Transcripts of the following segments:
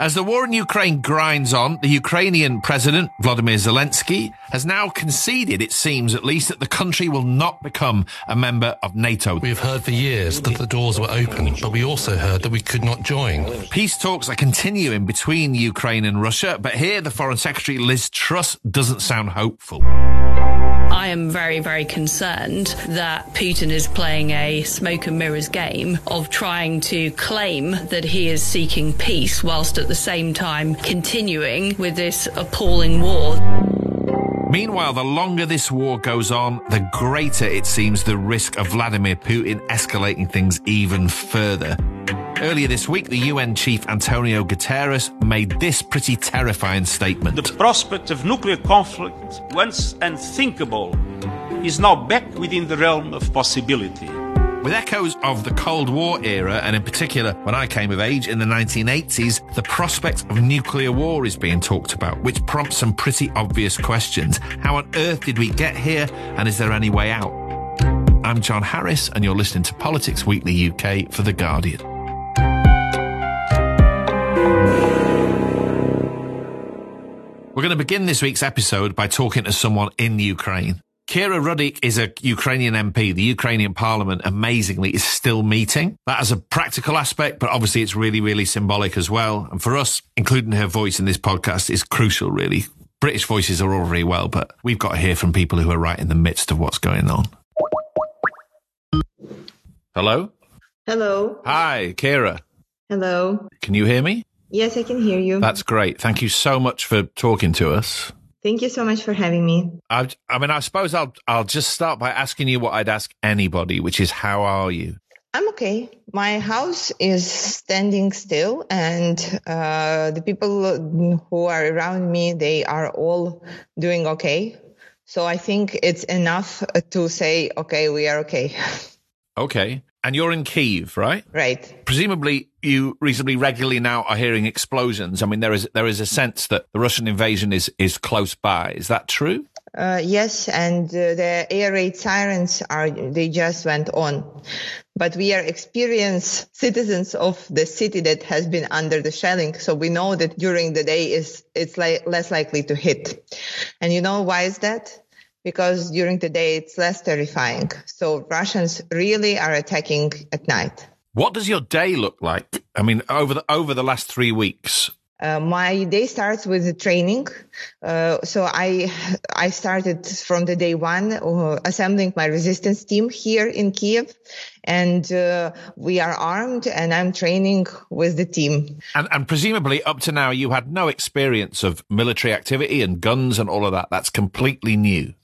As the war in Ukraine grinds on, the Ukrainian president, Vladimir Zelensky, has now conceded, it seems at least, that the country will not become a member of NATO. We've heard for years that the doors were open, but we also heard that we could not join. Peace talks are continuing between Ukraine and Russia, but here the Foreign Secretary Liz Truss doesn't sound hopeful. I am very, very concerned that Putin is playing a smoke and mirrors game of trying to claim that he is seeking peace whilst at the same time continuing with this appalling war. Meanwhile, the longer this war goes on, the greater it seems the risk of Vladimir Putin escalating things even further. Earlier this week, the UN chief Antonio Guterres made this pretty terrifying statement. The prospect of nuclear conflict, once unthinkable, is now back within the realm of possibility. With echoes of the Cold War era, and in particular when I came of age in the 1980s, the prospect of nuclear war is being talked about, which prompts some pretty obvious questions. How on earth did we get here, and is there any way out? I'm John Harris, and you're listening to Politics Weekly UK for The Guardian. We're going to begin this week's episode by talking to someone in Ukraine. Kira Rudyk is a Ukrainian MP. The Ukrainian parliament, amazingly, is still meeting. That has a practical aspect, but obviously it's really, really symbolic as well. And for us, including her voice in this podcast is crucial, really. British voices are all very well, but we've got to hear from people who are right in the midst of what's going on. Hello? Hello. Hi, Kira. Hello. Can you hear me? Yes, I can hear you. That's great. Thank you so much for talking to us. Thank you so much for having me. I, I mean, I suppose I'll I'll just start by asking you what I'd ask anybody, which is how are you? I'm okay. My house is standing still, and uh, the people who are around me they are all doing okay. So I think it's enough to say, okay, we are okay. Okay. And you're in Kiev, right? Right. Presumably, you reasonably regularly now are hearing explosions. I mean, there is there is a sense that the Russian invasion is is close by. Is that true? Uh, yes, and uh, the air raid sirens are they just went on, but we are experienced citizens of the city that has been under the shelling, so we know that during the day is it's less likely to hit. And you know why is that? because during the day it's less terrifying. So Russians really are attacking at night. What does your day look like? I mean, over the over the last three weeks. Uh, my day starts with the training. Uh, so I I started from the day one uh, assembling my resistance team here in Kiev, and uh, we are armed, and I'm training with the team. And, and presumably, up to now, you had no experience of military activity and guns and all of that. That's completely new.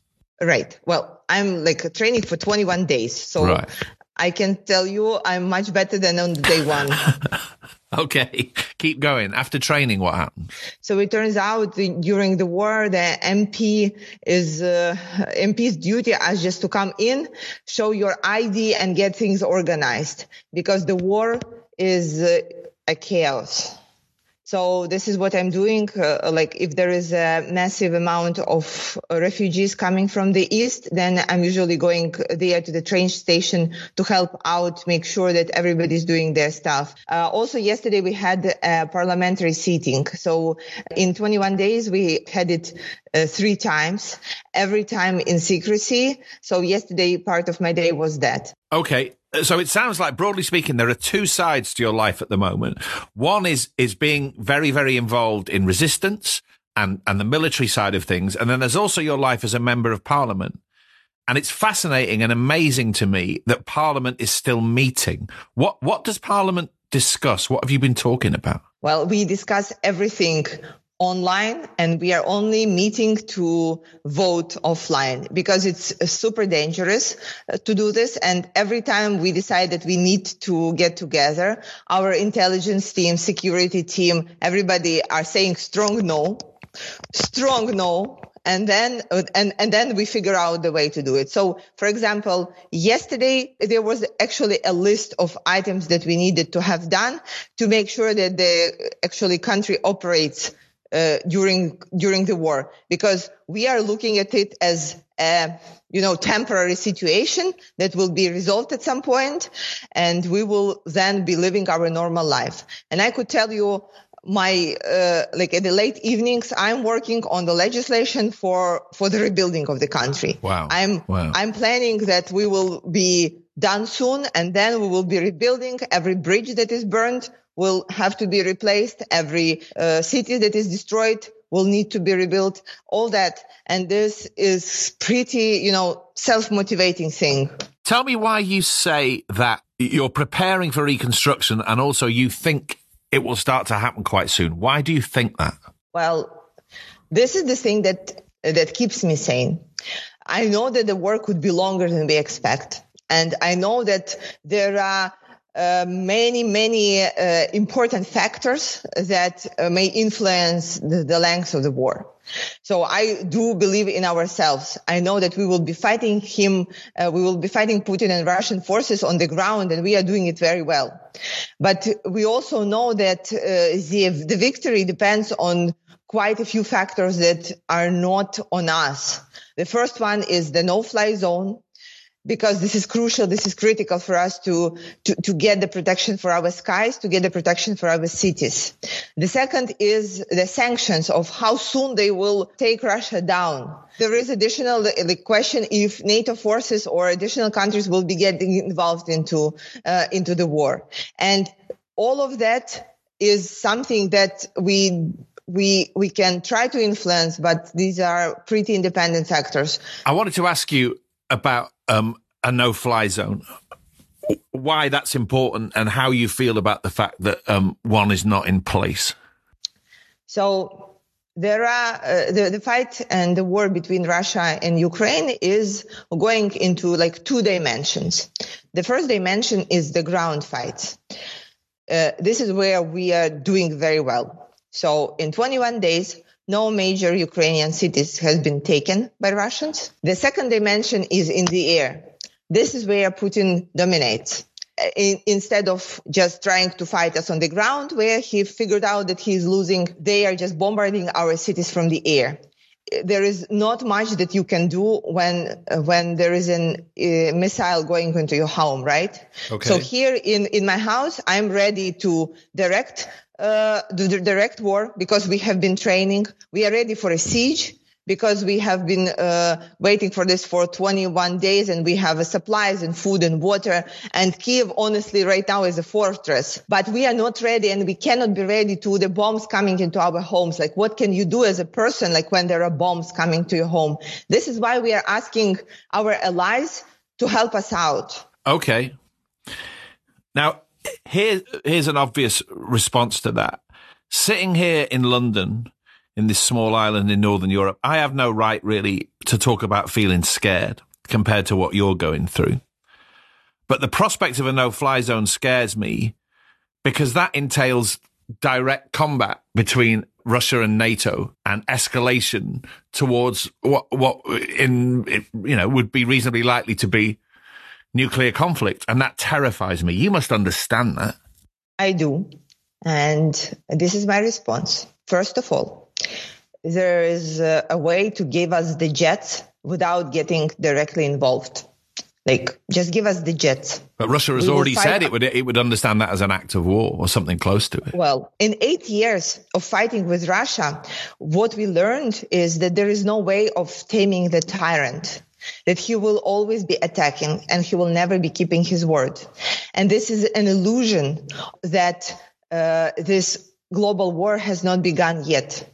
Right. Well, I'm like training for 21 days. So right. I can tell you I'm much better than on day one. okay. Keep going. After training, what happened? So it turns out during the war, the MP is, uh, MP's duty is just to come in, show your ID and get things organized because the war is uh, a chaos. So this is what I'm doing. Uh, like if there is a massive amount of refugees coming from the east, then I'm usually going there to the train station to help out, make sure that everybody's doing their stuff. Uh, also yesterday we had a parliamentary seating. So in 21 days we had it uh, three times, every time in secrecy. So yesterday part of my day was that. Okay so it sounds like broadly speaking there are two sides to your life at the moment. One is is being very very involved in resistance and and the military side of things. And then there's also your life as a member of parliament. And it's fascinating and amazing to me that parliament is still meeting. What what does parliament discuss? What have you been talking about? Well we discuss everything online and we are only meeting to vote offline because it's super dangerous uh, to do this. And every time we decide that we need to get together, our intelligence team, security team, everybody are saying strong no, strong no. And then, and, and then we figure out the way to do it. So, for example, yesterday there was actually a list of items that we needed to have done to make sure that the actually country operates uh, during during the war because we are looking at it as a you know temporary situation that will be resolved at some point and we will then be living our normal life and i could tell you my uh, like in the late evenings i'm working on the legislation for for the rebuilding of the country Wow. i'm Wow. i'm planning that we will be done soon and then we will be rebuilding every bridge that is burned will have to be replaced every uh, city that is destroyed will need to be rebuilt all that and this is pretty you know self-motivating thing Tell me why you say that you're preparing for reconstruction and also you think it will start to happen quite soon. Why do you think that? Well, this is the thing that that keeps me sane. I know that the work would be longer than we expect, and I know that there are uh, many, many uh, important factors that uh, may influence the, the length of the war. So I do believe in ourselves. I know that we will be fighting him. Uh, we will be fighting Putin and Russian forces on the ground, and we are doing it very well. But we also know that uh, the the victory depends on quite a few factors that are not on us. The first one is the no-fly zone because this is crucial. This is critical for us to, to, to get the protection for our skies, to get the protection for our cities. The second is the sanctions of how soon they will take Russia down. There is additional the question if NATO forces or additional countries will be getting involved into uh, into the war, and all of that is something that we we we can try to influence, but these are pretty independent factors. I wanted to ask you about um, a no-fly zone. Why that's important and how you feel about the fact that um, one is not in place. So there are uh, the, the fight and the war between Russia and Ukraine is going into like two dimensions. The first dimension is the ground fight. Uh, this is where we are doing very well. So in 21 days, no major Ukrainian cities has been taken by Russians. The second dimension is in the air. This is where Putin dominates. In, instead of just trying to fight us on the ground, where he figured out that he's losing, they are just bombarding our cities from the air. There is not much that you can do when when there is a uh, missile going into your home, right? Okay. So here in in my house, I'm ready to direct uh, the, the direct war because we have been training. We are ready for a siege because we have been uh, waiting for this for 21 days and we have supplies and food and water. And Kiev, honestly, right now is a fortress. But we are not ready and we cannot be ready to the bombs coming into our homes. Like, what can you do as a person, like when there are bombs coming to your home? This is why we are asking our allies to help us out. Okay. Now, here, here's an obvious response to that. Sitting here in London, in this small island in Northern Europe, I have no right really to talk about feeling scared compared to what you're going through. But the prospect of a no fly zone scares me because that entails direct combat between Russia and NATO and escalation towards what, what in, you know, would be reasonably likely to be nuclear conflict. And that terrifies me. You must understand that. I do. And this is my response. First of all, there is a, a way to give us the jets without getting directly involved. Like, just give us the jets. But Russia has We already said it would it would understand that as an act of war or something close to it. Well, in eight years of fighting with Russia, what we learned is that there is no way of taming the tyrant. That he will always be attacking and he will never be keeping his word. And this is an illusion that uh, this global war has not begun yet.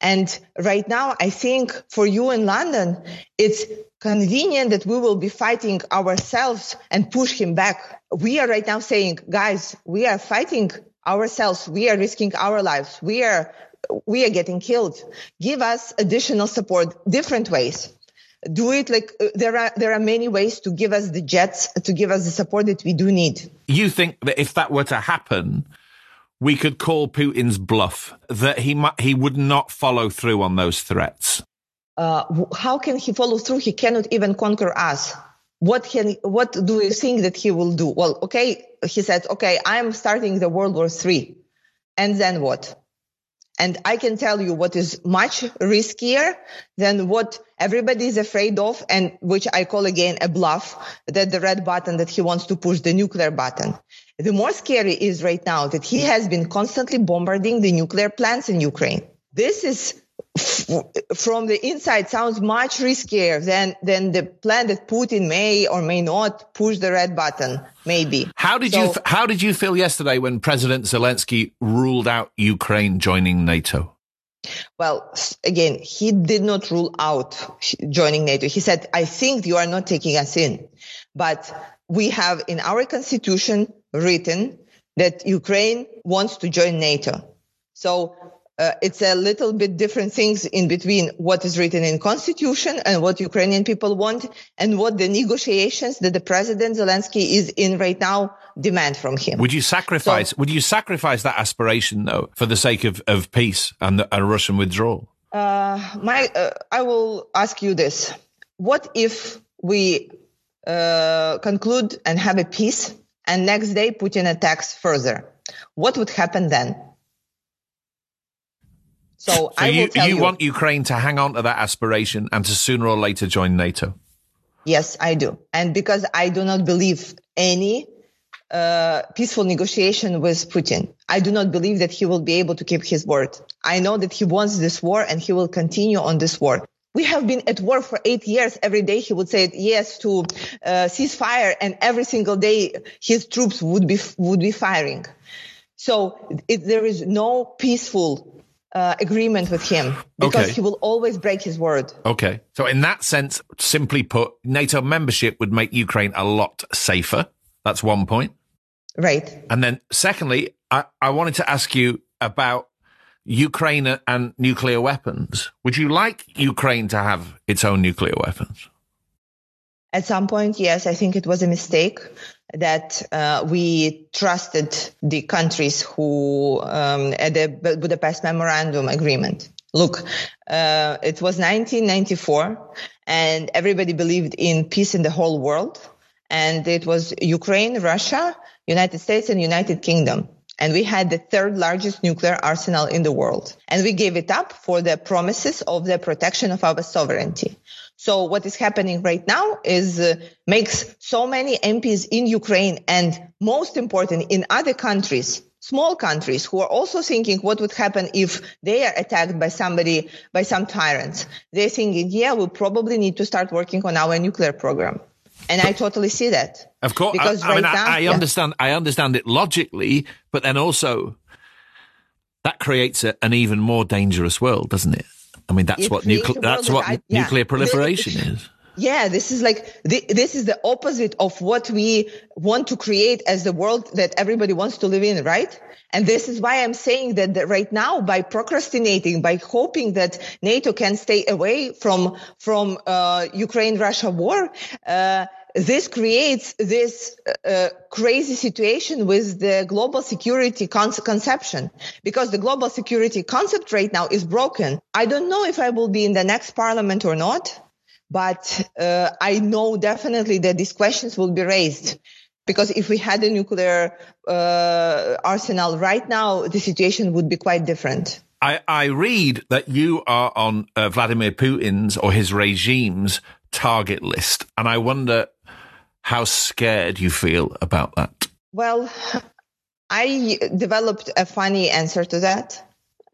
And right now, I think for you in London, it's convenient that we will be fighting ourselves and push him back. We are right now saying, guys, we are fighting ourselves. We are risking our lives. We are, we are getting killed. Give us additional support, different ways. Do it like uh, there are there are many ways to give us the jets to give us the support that we do need. You think that if that were to happen, we could call Putin's bluff that he mu- he would not follow through on those threats. uh, how can he follow through? He cannot even conquer us. What can, what do you think that he will do? Well, okay, he said, okay, I'm starting the World War Three. And then what? And I can tell you what is much riskier than what everybody is afraid of and which I call again a bluff that the red button that he wants to push the nuclear button. The more scary is right now that he has been constantly bombarding the nuclear plants in Ukraine. This is from the inside sounds much riskier than than the plan that Putin may or may not push the red button. Maybe. How did so, you How did you feel yesterday when President Zelensky ruled out Ukraine joining NATO? Well, again, he did not rule out joining NATO. He said, "I think you are not taking us in, but we have in our constitution written that Ukraine wants to join NATO." So uh, it's a little bit different things in between what is written in constitution and what Ukrainian people want and what the negotiations that the president Zelensky is in right now demand from him. Would you sacrifice, so, would you sacrifice that aspiration though for the sake of, of peace and a Russian withdrawal? Uh, my, uh, I will ask you this. What if we uh, conclude and have a peace and next day Putin attacks further? What would happen then? So, so I you, you, you want Ukraine to hang on to that aspiration and to sooner or later join NATO? Yes, I do. And because I do not believe any uh, peaceful negotiation with Putin. I do not believe that he will be able to keep his word. I know that he wants this war and he will continue on this war. We have been at war for eight years. Every day he would say yes to uh, ceasefire, and every single day his troops would be would be firing. So it, there is no peaceful uh, agreement with him because okay. he will always break his word. Okay. So, in that sense, simply put, NATO membership would make Ukraine a lot safer. That's one point. Right. And then, secondly, I, I wanted to ask you about Ukraine and nuclear weapons. Would you like Ukraine to have its own nuclear weapons? At some point, yes, I think it was a mistake that uh, we trusted the countries who um, at the Budapest Memorandum Agreement. Look, uh, it was 1994, and everybody believed in peace in the whole world, and it was Ukraine, Russia, United States, and United Kingdom. And we had the third largest nuclear arsenal in the world. And we gave it up for the promises of the protection of our sovereignty. So what is happening right now is uh, makes so many MPs in Ukraine and most important in other countries, small countries who are also thinking what would happen if they are attacked by somebody, by some tyrants. They're thinking, yeah, we probably need to start working on our nuclear program. And I totally see that. Of course, because I, I right mean, now, I, I yeah. understand. I understand it logically, but then also that creates a, an even more dangerous world, doesn't it? I mean, that's it what nuclear that's what I, yeah. nuclear proliferation is. Yeah, this is like this is the opposite of what we want to create as the world that everybody wants to live in, right? And this is why I'm saying that, that right now, by procrastinating, by hoping that NATO can stay away from from uh, Ukraine-Russia war, uh, this creates this uh, crazy situation with the global security con- conception because the global security concept right now is broken. I don't know if I will be in the next parliament or not, but uh, I know definitely that these questions will be raised. Because if we had a nuclear uh, arsenal right now, the situation would be quite different. I, I read that you are on uh, Vladimir Putin's or his regime's target list. And I wonder how scared you feel about that. Well, I developed a funny answer to that.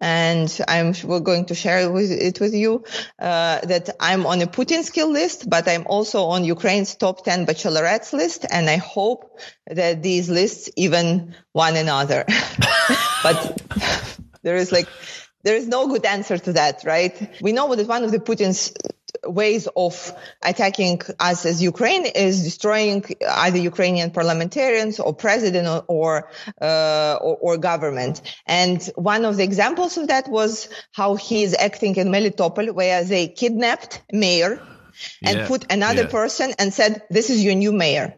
And I'm we're going to share it with, it with you uh, that I'm on a Putin skill list, but I'm also on Ukraine's top 10 bachelorettes list. And I hope that these lists even one another. but there is like, there is no good answer to that, right? We know that one of the Putin's ways of attacking us as Ukraine is destroying either Ukrainian parliamentarians or president or or, uh, or, or government. And one of the examples of that was how he is acting in Melitopol, where they kidnapped mayor and yeah, put another yeah. person and said, "This is your new mayor."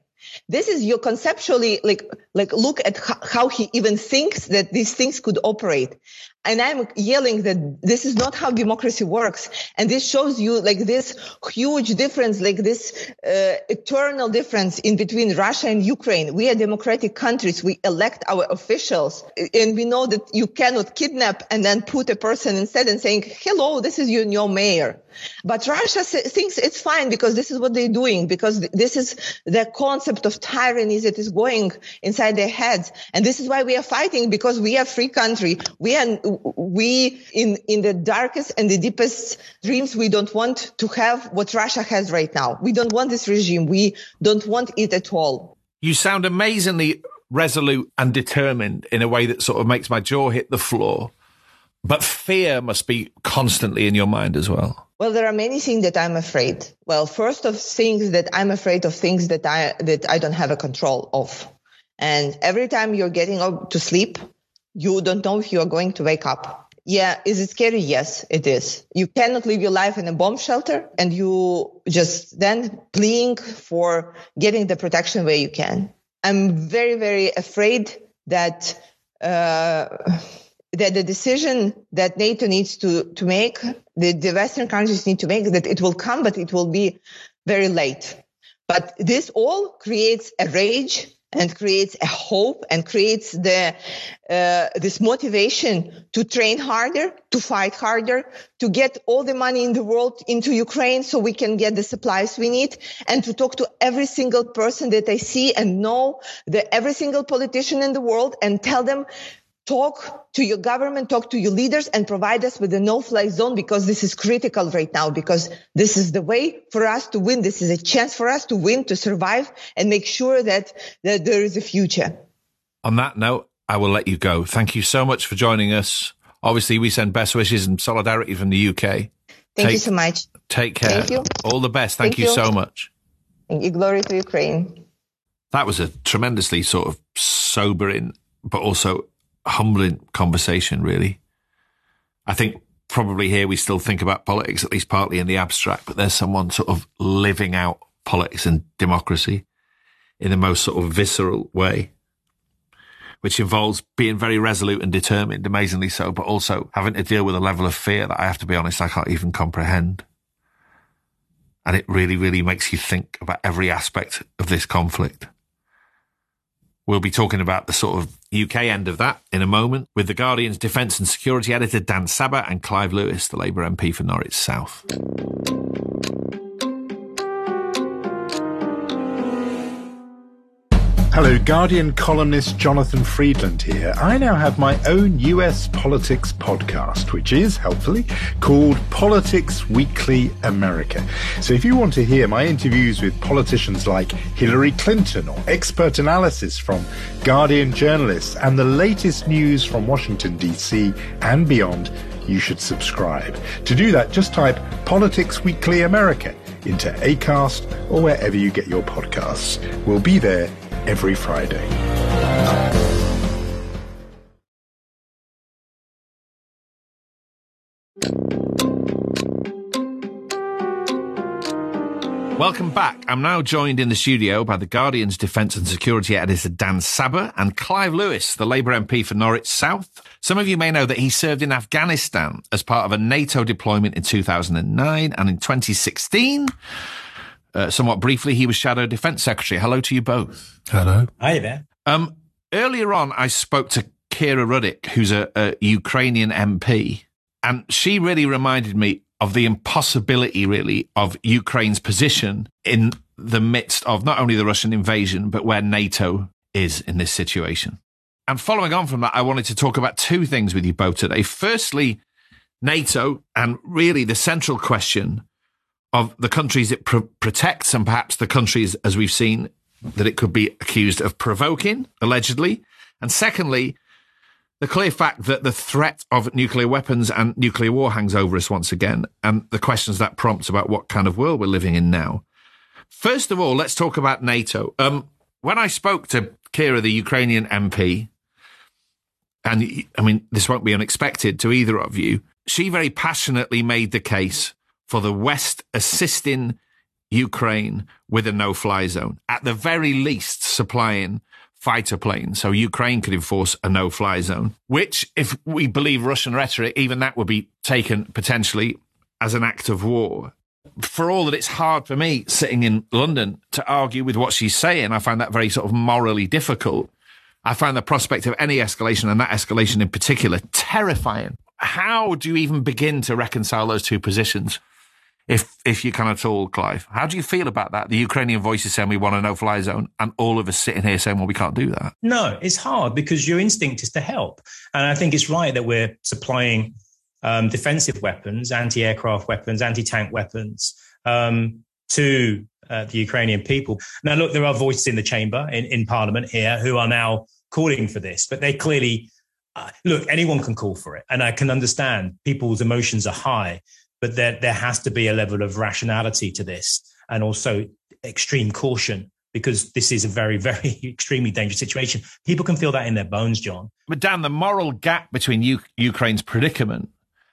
This is your conceptually like like look at how he even thinks that these things could operate. And I'm yelling that this is not how democracy works. And this shows you like this huge difference, like this uh, eternal difference in between Russia and Ukraine. We are democratic countries. We elect our officials and we know that you cannot kidnap and then put a person instead and saying, hello, this is your new mayor. But Russia thinks it's fine because this is what they're doing, because this is the concept of tyranny that is going inside their heads. And this is why we are fighting because we are free country. We are, we in, in the darkest and the deepest dreams, we don't want to have what Russia has right now. We don't want this regime. We don't want it at all. You sound amazingly resolute and determined in a way that sort of makes my jaw hit the floor. But fear must be constantly in your mind as well. Well, there are many things that I'm afraid. Well, first of things that I'm afraid of things that I that I don't have a control of. And every time you're getting up to sleep, you don't know if you are going to wake up. Yeah, is it scary? Yes, it is. You cannot live your life in a bomb shelter and you just then pleading for getting the protection where you can. I'm very, very afraid that uh, that the decision that NATO needs to, to make, the, the Western countries need to make, that it will come, but it will be very late. But this all creates a rage and creates a hope and creates the uh, this motivation to train harder, to fight harder, to get all the money in the world into Ukraine so we can get the supplies we need, and to talk to every single person that I see and know that every single politician in the world and tell them talk to your government, talk to your leaders and provide us with a no-fly zone because this is critical right now because this is the way for us to win. This is a chance for us to win, to survive and make sure that, that there is a future. On that note, I will let you go. Thank you so much for joining us. Obviously, we send best wishes and solidarity from the UK. Thank take, you so much. Take care. Thank you. All the best. Thank, Thank you, you so much. Thank you. Glory to Ukraine. That was a tremendously sort of sobering, but also humbling conversation, really. I think probably here we still think about politics, at least partly in the abstract, but there's someone sort of living out politics and democracy in the most sort of visceral way, which involves being very resolute and determined, amazingly so, but also having to deal with a level of fear that I have to be honest, I can't even comprehend. And it really, really makes you think about every aspect of this conflict. We'll be talking about the sort of UK end of that in a moment with The Guardian's defence and security editor Dan Sabbagh and Clive Lewis, the Labour MP for Norwich South. Hello, Guardian columnist Jonathan Freedland here. I now have my own US politics podcast, which is, helpfully, called Politics Weekly America. So if you want to hear my interviews with politicians like Hillary Clinton or expert analysis from Guardian journalists and the latest news from Washington, D.C. and beyond, you should subscribe. To do that, just type Politics Weekly America into ACAST or wherever you get your podcasts. We'll be there every Friday. Welcome back. I'm now joined in the studio by the Guardian's Defence and Security Editor Dan Sabbagh and Clive Lewis, the Labour MP for Norwich South. Some of you may know that he served in Afghanistan as part of a NATO deployment in 2009 and in 2016 uh, somewhat briefly, he was Shadow Defence Secretary. Hello to you both. Hello. Hi there. Um, earlier on, I spoke to Kira Rudyk, who's a, a Ukrainian MP, and she really reminded me of the impossibility, really, of Ukraine's position in the midst of not only the Russian invasion, but where NATO is in this situation. And following on from that, I wanted to talk about two things with you both today. Firstly, NATO, and really the central question of the countries it pr- protects and perhaps the countries, as we've seen, that it could be accused of provoking, allegedly. And secondly, the clear fact that the threat of nuclear weapons and nuclear war hangs over us once again, and the questions that prompts about what kind of world we're living in now. First of all, let's talk about NATO. Um, when I spoke to Kira, the Ukrainian MP, and I mean, this won't be unexpected to either of you, she very passionately made the case for the West assisting Ukraine with a no fly zone, at the very least supplying fighter planes. So Ukraine could enforce a no fly zone, which, if we believe Russian rhetoric, even that would be taken potentially as an act of war. For all that it's hard for me sitting in London to argue with what she's saying, I find that very sort of morally difficult. I find the prospect of any escalation and that escalation in particular terrifying. How do you even begin to reconcile those two positions? If if you can at all, Clive. How do you feel about that? The Ukrainian voice is saying we want a no-fly zone, and all of us sitting here saying, well, we can't do that. No, it's hard because your instinct is to help, and I think it's right that we're supplying um, defensive weapons, anti-aircraft weapons, anti-tank weapons um, to uh, the Ukrainian people. Now, look, there are voices in the chamber in, in Parliament here who are now calling for this, but they clearly uh, look. Anyone can call for it, and I can understand people's emotions are high but there, there has to be a level of rationality to this and also extreme caution because this is a very, very extremely dangerous situation. People can feel that in their bones, John. But Dan, the moral gap between U- Ukraine's predicament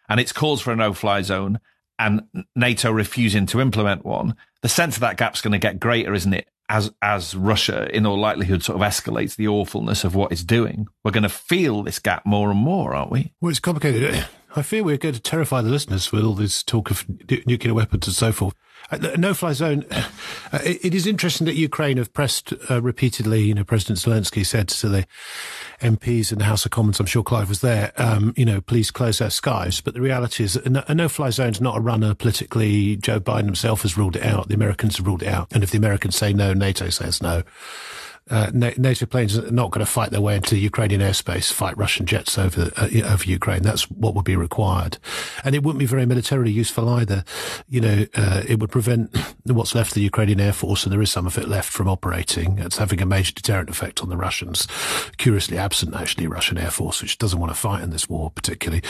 and its calls for a no-fly zone and NATO refusing to implement one, the sense of that gap's going to get greater, isn't it? As as Russia, in all likelihood, sort of escalates the awfulness of what it's doing, we're going to feel this gap more and more, aren't we? Well, it's complicated. I fear we're going to terrify the listeners with all this talk of nuclear weapons and so forth. Uh, no fly zone. Uh, it is interesting that Ukraine have pressed uh, repeatedly. You know, President Zelensky said to the MPs in the House of Commons, I'm sure Clive was there, um, you know, please close our skies. But the reality is a no fly zone is not a runner politically. Joe Biden himself has ruled it out. The Americans have ruled it out. And if the Americans say no, NATO says no uh, NATO planes are not going to fight their way into Ukrainian airspace, fight Russian jets over uh, over Ukraine. That's what would be required, and it wouldn't be very militarily useful either. You know, uh, it would prevent what's left of the Ukrainian air force, and there is some of it left from operating. It's having a major deterrent effect on the Russians. Curiously absent, actually, Russian air force, which doesn't want to fight in this war particularly.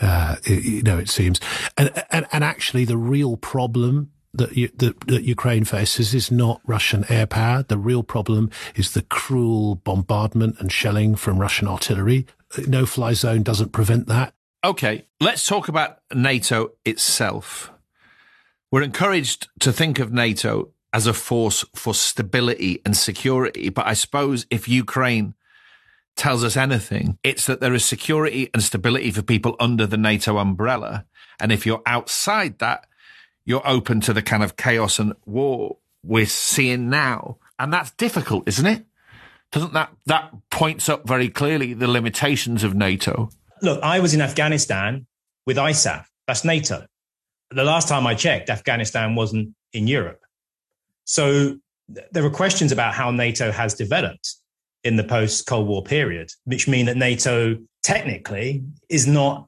Uh, you know, it seems, and and and actually, the real problem that, you, that, that Ukraine faces is not Russian air power. The real problem is the cruel bombardment and shelling from Russian artillery. No fly zone doesn't prevent that. Okay, let's talk about NATO itself. We're encouraged to think of NATO as a force for stability and security, but I suppose if Ukraine tells us anything, it's that there is security and stability for people under the NATO umbrella. And if you're outside that, you're open to the kind of chaos and war we're seeing now. And that's difficult, isn't it? Doesn't that, that points up very clearly the limitations of NATO? Look, I was in Afghanistan with ISAF. That's NATO. The last time I checked, Afghanistan wasn't in Europe. So there are questions about how NATO has developed in the post Cold War period, which mean that NATO technically is not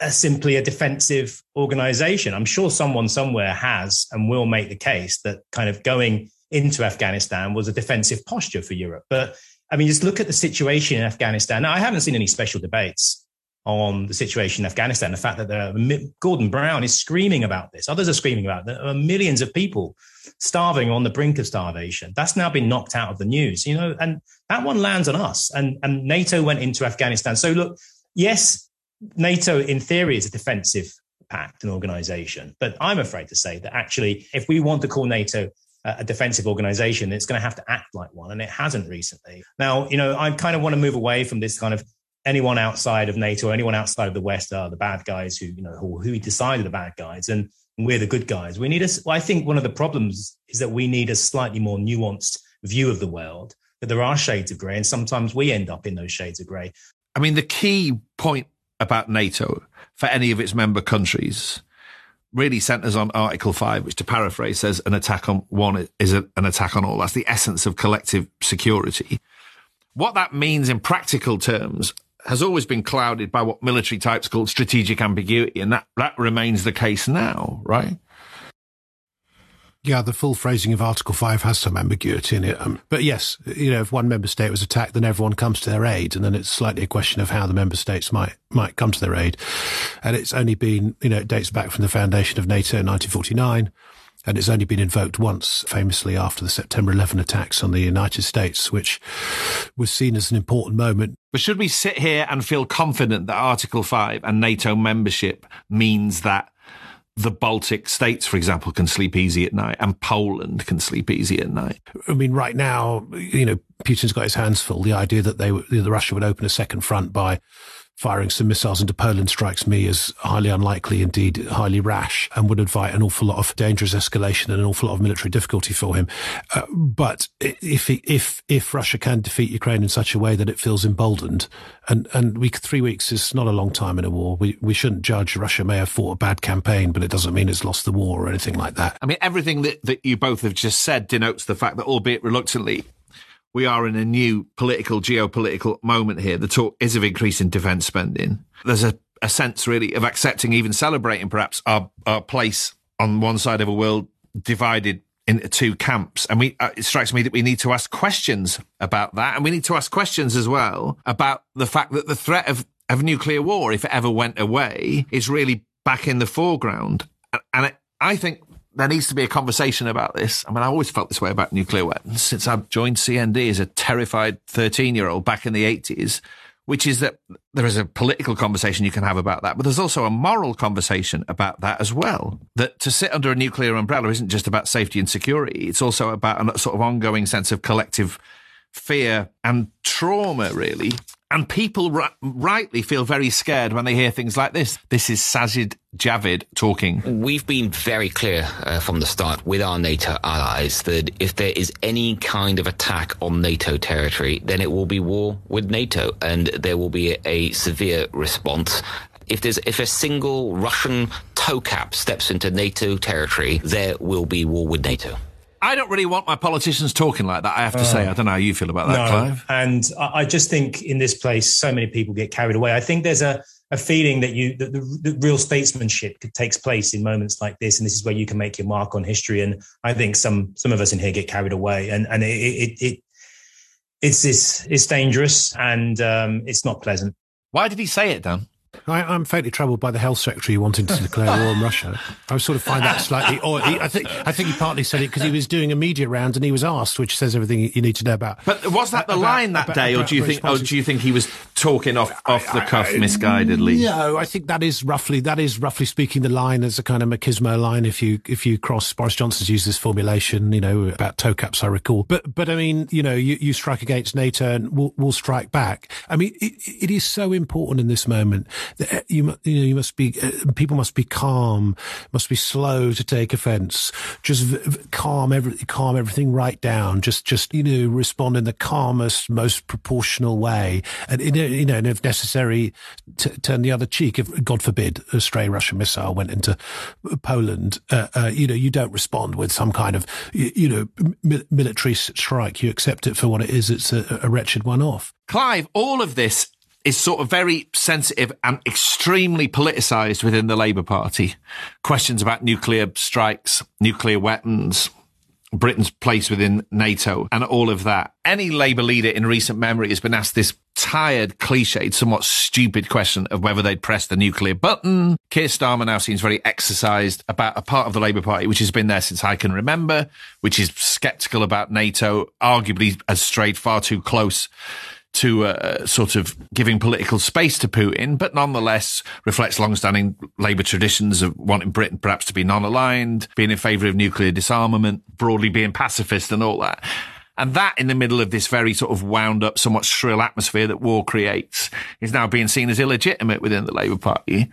a, simply a defensive organization. I'm sure someone somewhere has and will make the case that kind of going into Afghanistan was a defensive posture for Europe. But I mean, just look at the situation in Afghanistan. Now, I haven't seen any special debates on the situation in Afghanistan. The fact that there are, Gordon Brown is screaming about this. Others are screaming about it. There are millions of people starving on the brink of starvation. That's now been knocked out of the news, you know, and that one lands on us. And, and NATO went into Afghanistan. So look, yes, NATO in theory is a defensive pact and organization, but I'm afraid to say that actually, if we want to call NATO a defensive organization, it's going to have to act like one, and it hasn't recently. Now, you know, I kind of want to move away from this kind of anyone outside of NATO, anyone outside of the West are the bad guys who, you know, who, who the bad guys. And we're the good guys. We need a, well, I think one of the problems is that we need a slightly more nuanced view of the world, that there are shades of grey, and sometimes we end up in those shades of grey. I mean, the key point about NATO for any of its member countries really centers on Article 5, which to paraphrase says an attack on one is an attack on all. That's the essence of collective security. What that means in practical terms has always been clouded by what military types call strategic ambiguity, and that, that remains the case now, right? Yeah, the full phrasing of Article 5 has some ambiguity in it. Um, but yes, you know, if one member state was attacked, then everyone comes to their aid. And then it's slightly a question of how the member states might, might come to their aid. And it's only been, you know, it dates back from the foundation of NATO in 1949 and it's only been invoked once, famously after the September 11 attacks on the United States, which was seen as an important moment. But should we sit here and feel confident that Article 5 and NATO membership means that the Baltic states, for example, can sleep easy at night, and Poland can sleep easy at night. I mean, right now, you know, Putin's got his hands full. The idea that they, the Russia would open a second front by firing some missiles into Poland strikes me as highly unlikely, indeed highly rash, and would invite an awful lot of dangerous escalation and an awful lot of military difficulty for him. Uh, but if if if Russia can defeat Ukraine in such a way that it feels emboldened, and and we three weeks is not a long time in a war. We we shouldn't judge Russia may have fought a bad campaign, but it doesn't mean it's lost the war or anything like that. I mean, everything that that you both have just said denotes the fact that, albeit reluctantly, we are in a new political, geopolitical moment here. The talk is of increasing defence spending. There's a, a sense, really, of accepting, even celebrating perhaps our, our place on one side of a world divided into two camps. And we, uh, it strikes me that we need to ask questions about that. And we need to ask questions as well about the fact that the threat of, of nuclear war, if it ever went away, is really back in the foreground. And, and I think there needs to be a conversation about this. I mean, I always felt this way about nuclear weapons since I joined CND as a terrified 13 year old back in the 80s, which is that there is a political conversation you can have about that, but there's also a moral conversation about that as well. That to sit under a nuclear umbrella isn't just about safety and security. It's also about a sort of ongoing sense of collective fear and trauma, really. And people rightly feel very scared when they hear things like this. This is Sajid Javid talking. We've been very clear uh, from the start with our NATO allies that if there is any kind of attack on NATO territory, then it will be war with NATO and there will be a, a severe response if there's if a single Russian toe cap steps into NATO territory, there will be war with NATO. I don't really want my politicians talking like that. I have to uh, say, I don't know how you feel about that, no, Clive. And I just think in this place, so many people get carried away. I think there's a, a feeling that you that the, the real statesmanship takes place in moments like this, and this is where you can make your mark on history. And I think some some of us in here get carried away, and and it it, it it's this it's dangerous and um, it's not pleasant. Why did he say it, Dan? I, am faintly troubled by the health secretary wanting to declare war on Russia. I sort of find that slightly. Or I think I think he partly said it because he was doing a media round and he was asked, which says everything you need to know about. But was that the about, line that about, day, or do you think? Or do you think he was talking off off the cuff, misguidedly? No, I think that is roughly that is roughly speaking the line as a kind of machismo line. If you if you cross, Boris Johnson's used this formulation, you know, about toe caps, I recall. But but I mean, you know, you, you strike against NATO and we'll, we'll strike back. I mean, it, it is so important in this moment you you know you must be uh, people must be calm, must be slow to take offence. Just calm every calm everything right down. Just just you know respond in the calmest, most proportional way, and you know, and if necessary, t- turn the other cheek. If God forbid a stray Russian missile went into Poland, uh, uh, you know you don't respond with some kind of you, you know mi- military strike. You accept it for what it is. It's a, a wretched one off. Clive, all of this is sort of very sensitive and extremely politicised within the Labour Party. Questions about nuclear strikes, nuclear weapons, Britain's place within NATO, and all of that. Any Labour leader in recent memory has been asked this tired, cliched, somewhat stupid question of whether they'd press the nuclear button. Keir Starmer now seems very exercised about a part of the Labour Party which has been there since I can remember, which is sceptical about NATO, arguably has strayed far too close to uh, sort of giving political space to Putin, but nonetheless reflects long-standing Labour traditions of wanting Britain perhaps to be non-aligned, being in favour of nuclear disarmament, broadly being pacifist and all that. And that in the middle of this very sort of wound up, somewhat shrill atmosphere that war creates is now being seen as illegitimate within the Labour Party.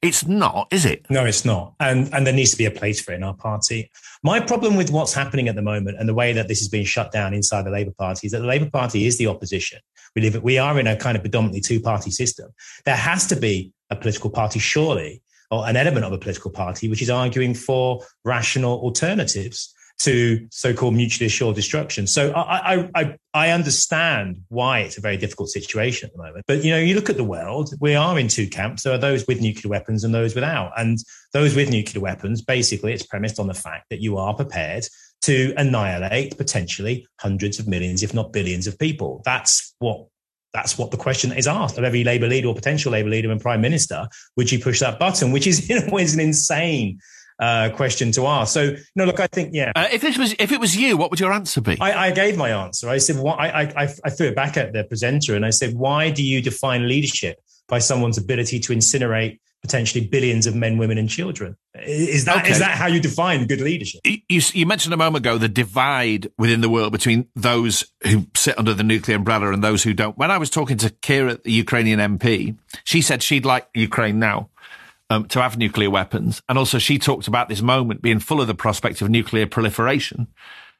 It's not, is it? No, it's not. And and there needs to be a place for it in our party. My problem with what's happening at the moment and the way that this is being shut down inside the Labour Party is that the Labour Party is the opposition. We live we are in a kind of predominantly two-party system. There has to be a political party, surely, or an element of a political party, which is arguing for rational alternatives to so-called mutually assured destruction. So I, I, I, I understand why it's a very difficult situation at the moment. But you know, you look at the world, we are in two camps. There are those with nuclear weapons and those without. And those with nuclear weapons, basically, it's premised on the fact that you are prepared to annihilate potentially hundreds of millions, if not billions, of people. That's what that's what the question is asked of every Labour leader or potential Labour leader and Prime Minister. Would you push that button? Which is in a way an insane uh, question to ask. So, no, look, I think, yeah. Uh, if this was, if it was you, what would your answer be? I, I gave my answer. I said, why, I, I, I threw it back at the presenter and I said, why do you define leadership by someone's ability to incinerate potentially billions of men, women, and children. Is that Okay. is that how you define good leadership? You, you mentioned a moment ago the divide within the world between those who sit under the nuclear umbrella and those who don't. When I was talking to Kira, the Ukrainian MP, she said she'd like Ukraine now um, to have nuclear weapons. And also she talked about this moment being full of the prospect of nuclear proliferation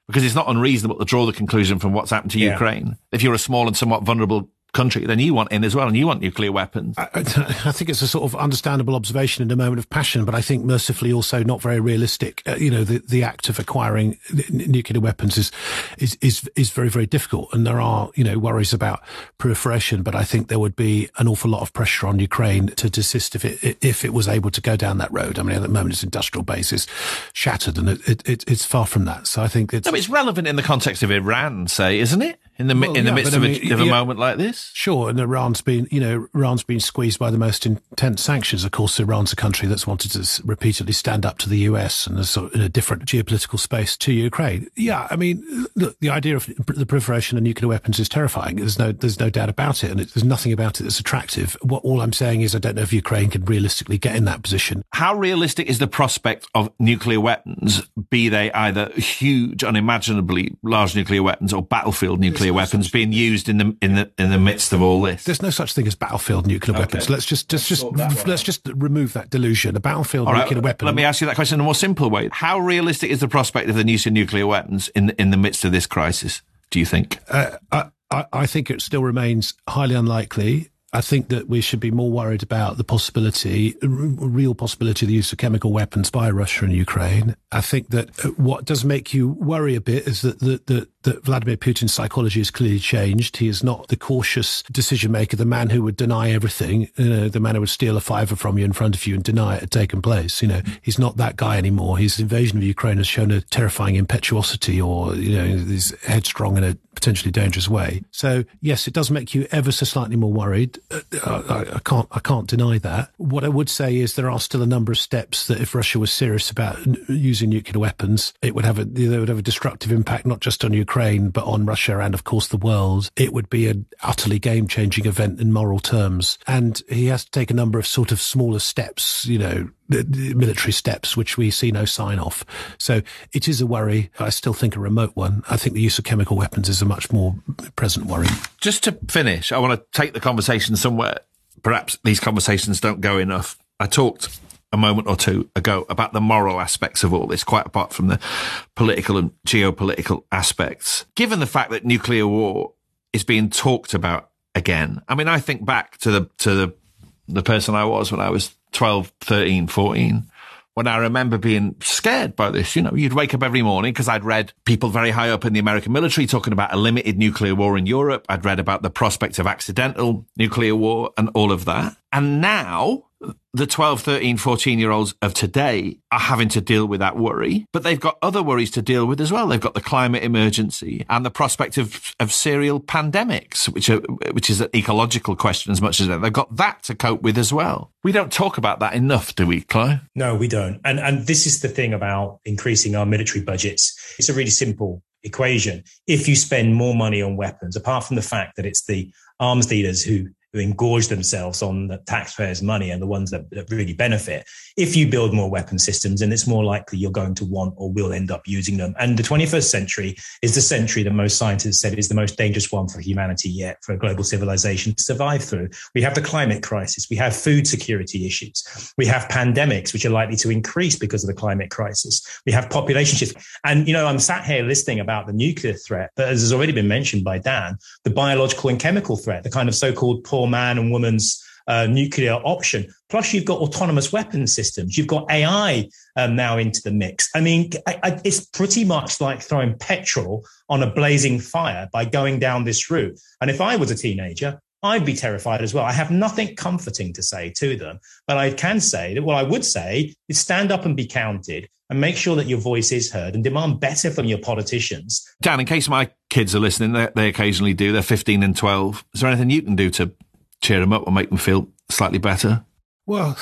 because it's not unreasonable to draw the conclusion from what's happened to Yeah. Ukraine. If you're a small and somewhat vulnerable country, then you want in as well and you want nuclear weapons. I, I think it's a sort of understandable observation in a moment of passion, but I think mercifully also not very realistic. Uh, you know, the, the act of acquiring n- nuclear weapons is, is, is, is very, very difficult. And there are, you know, worries about proliferation, but I think there would be an awful lot of pressure on Ukraine to desist if it, if it was able to go down that road. I mean, at the moment its industrial base is shattered and it, it, it, it's far from that. So I think it's, No, it's relevant in the context of Iran, say, isn't it? In the Well, in the yeah, midst of, I a, mean, of a moment like this. Sure, and Iran's been, you know, Iran's been squeezed by the most intense sanctions. Of course, Iran's a country that's wanted to repeatedly stand up to the US and is sort of in a different geopolitical space to Ukraine. Yeah, I mean, look, the idea of the proliferation of nuclear weapons is terrifying. There's no, there's no doubt about it, and it, there's nothing about it that's attractive. What all I'm saying is, I don't know if Ukraine can realistically get in that position. How realistic is the prospect of nuclear weapons, be they either huge, unimaginably large nuclear weapons or battlefield nuclear weapons, being used in the in the in the midst of all this? There's no such thing as battlefield nuclear weapons. Let's just, just, just, sort that one let's just remove that delusion. A battlefield All right, nuclear weapon. Let me ask you that question in a more simple way. How realistic is the prospect of the use of nuclear weapons in the, in the midst of this crisis? Do you think? Uh, I, I, I think it still remains highly unlikely. I think that we should be more worried about the possibility, r- real possibility of the use of chemical weapons by Russia and Ukraine. I think that uh, what does make you worry a bit is that, that, that, that Vladimir Putin's psychology has clearly changed. He is not the cautious decision maker, the man who would deny everything, know, the man who would steal a fiver from you in front of you and deny it had taken place. You know, he's not that guy anymore. His invasion of Ukraine has shown a terrifying impetuosity or, you know, he's headstrong in a potentially dangerous way. So yes, it does make you ever so slightly more worried. Uh, I, I can't, I can't deny that. What I would say is there are still a number of steps that if Russia was serious about n- using nuclear weapons, it would have a, they would have a destructive impact not just on Ukraine but on Russia and of course the world. It would be an utterly game-changing event in moral terms, and he has to take a number of sort of smaller steps, you know, military steps, which we see no sign of. So it is a worry. I still think a remote one. I think the use of chemical weapons is a much more present worry. Just to finish, I want to take the conversation somewhere. Perhaps these conversations don't go enough. I talked a moment or two ago about the moral aspects of all this, quite apart from the political and geopolitical aspects. Given the fact that nuclear war is being talked about again, I mean, I think back to the to the the person I was when I was 12, 13, 14 when I remember being scared by this. You know, you'd wake up every morning because I'd read people very high up in the American military talking about a limited nuclear war in Europe. I'd read about the prospect of accidental nuclear war and all of that. And now the 12, 13, 14 year olds of today are having to deal with that worry, but they've got other worries to deal with as well. They've got the climate emergency and the prospect of, of serial pandemics, which are, which is an ecological question as much as that. They've got that to cope with as well. We don't talk about that enough, do we, Clive? No, we don't. And and this is the thing about increasing our military budgets. It's a really simple equation. If you spend more money on weapons, apart from the fact that it's the arms dealers who who engorge themselves on the taxpayers' money and the ones that, that really benefit. If you build more weapon systems, then it's more likely you're going to want or will end up using them. And the 21st century is the century that most scientists said is the most dangerous one for humanity yet, for a global civilization to survive through. We have the climate crisis. We have food security issues. We have pandemics, which are likely to increase because of the climate crisis. We have population shift. And, you know, I'm sat here listening about the nuclear threat, but as has already been mentioned by Dan, the biological and chemical threat, the kind of so-called poor man and woman's uh, nuclear option. Plus, you've got autonomous weapon systems. You've got AI um, now into the mix. I mean, I, I, it's pretty much like throwing petrol on a blazing fire by going down this route. And if I was a teenager, I'd be terrified as well. I have nothing comforting to say to them, but I can say that what I would say is stand up and be counted and make sure that your voice is heard and demand better from your politicians. Dan, in case my kids are listening, they, they occasionally do. They're 15 and 12. Is there anything you can do to cheer them up or make them feel slightly better? Well,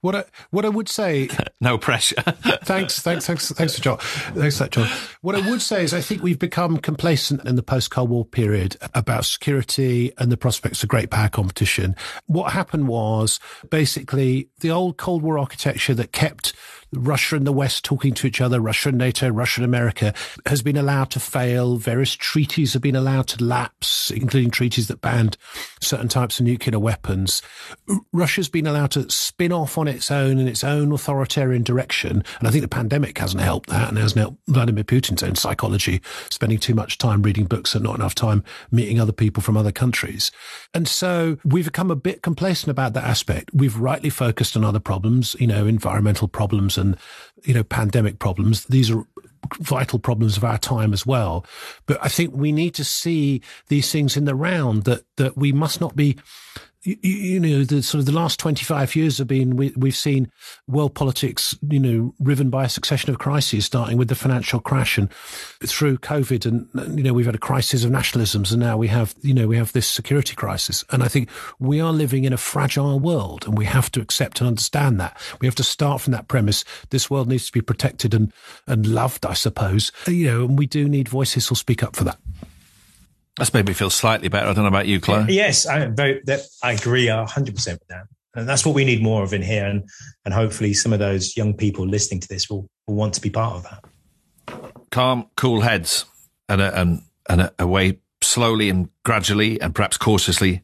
what I, what I would say, no pressure. thanks, thanks, thanks, thanks for John. Thanks for that, John. What I would say is, I think we've become complacent in the post Cold War period about security and the prospects of great power competition. What happened was basically the old Cold War architecture that kept Russia and the West talking to each other, Russia and NATO, Russia and America, has been allowed to fail. Various treaties have been allowed to lapse, including treaties that banned certain types of nuclear weapons. Russia's been allowed to spin off on its own in its own authoritarian direction. And I think the pandemic hasn't helped that and hasn't helped Vladimir Putin's own psychology, spending too much time reading books and not enough time meeting other people from other countries. And so we've become a bit complacent about that aspect. We've rightly focused on other problems, you know, environmental problems and, you know, pandemic problems. These are vital problems of our time as well. But I think we need to see these things in the round that, that we must not be you, you, know, the sort of the last 25 years have been, we, we've seen world politics, you know, riven by a succession of crises, starting with the financial crash and through COVID. And, you know, we've had a crisis of nationalisms and now we have, you know, we have this security crisis. And I think we are living in a fragile world and we have to accept and understand that. We have to start from that premise. This world needs to be protected and, and loved, I suppose. You know, and we do need voices who'll speak up for that. That's made me feel slightly better. I don't know about you, Clive. Yes, I, very, that, I agree 100% with that. And that's what we need more of in here. And, and hopefully some of those young people listening to this will, will want to be part of that. Calm, cool heads and a, and, and a, a way slowly and gradually and perhaps cautiously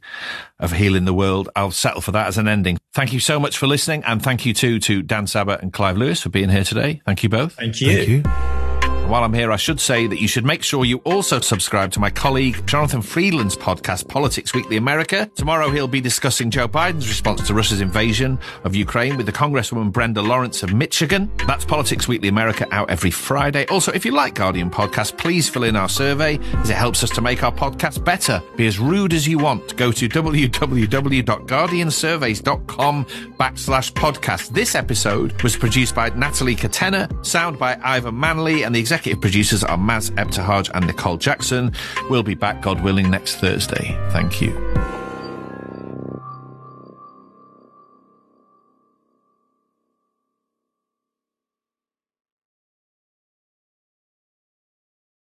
of healing the world. I'll settle for that as an ending. Thank you so much for listening. And thank you too to Dan Sabbagh and Clive Lewis for being here today. Thank you both. Thank you. Thank you. While I'm here, I should say that you should make sure you also subscribe to my colleague Jonathan Freedland's podcast, Politics Weekly America. Tomorrow he'll be discussing Joe Biden's response to Russia's invasion of Ukraine with the Congresswoman Brenda Lawrence of Michigan. That's Politics Weekly America out every Friday. Also, if you like Guardian Podcast, please fill in our survey as it helps us to make our podcast better. Be as rude as you want. Go to www.guardiansurveys.com backslash podcast. This episode was produced by Natalie Katena, sound by Ivan Manley, and the executive producers are Maz Ebtehaj and Nicole Jackson. We'll be back, God willing, next Thursday. Thank you.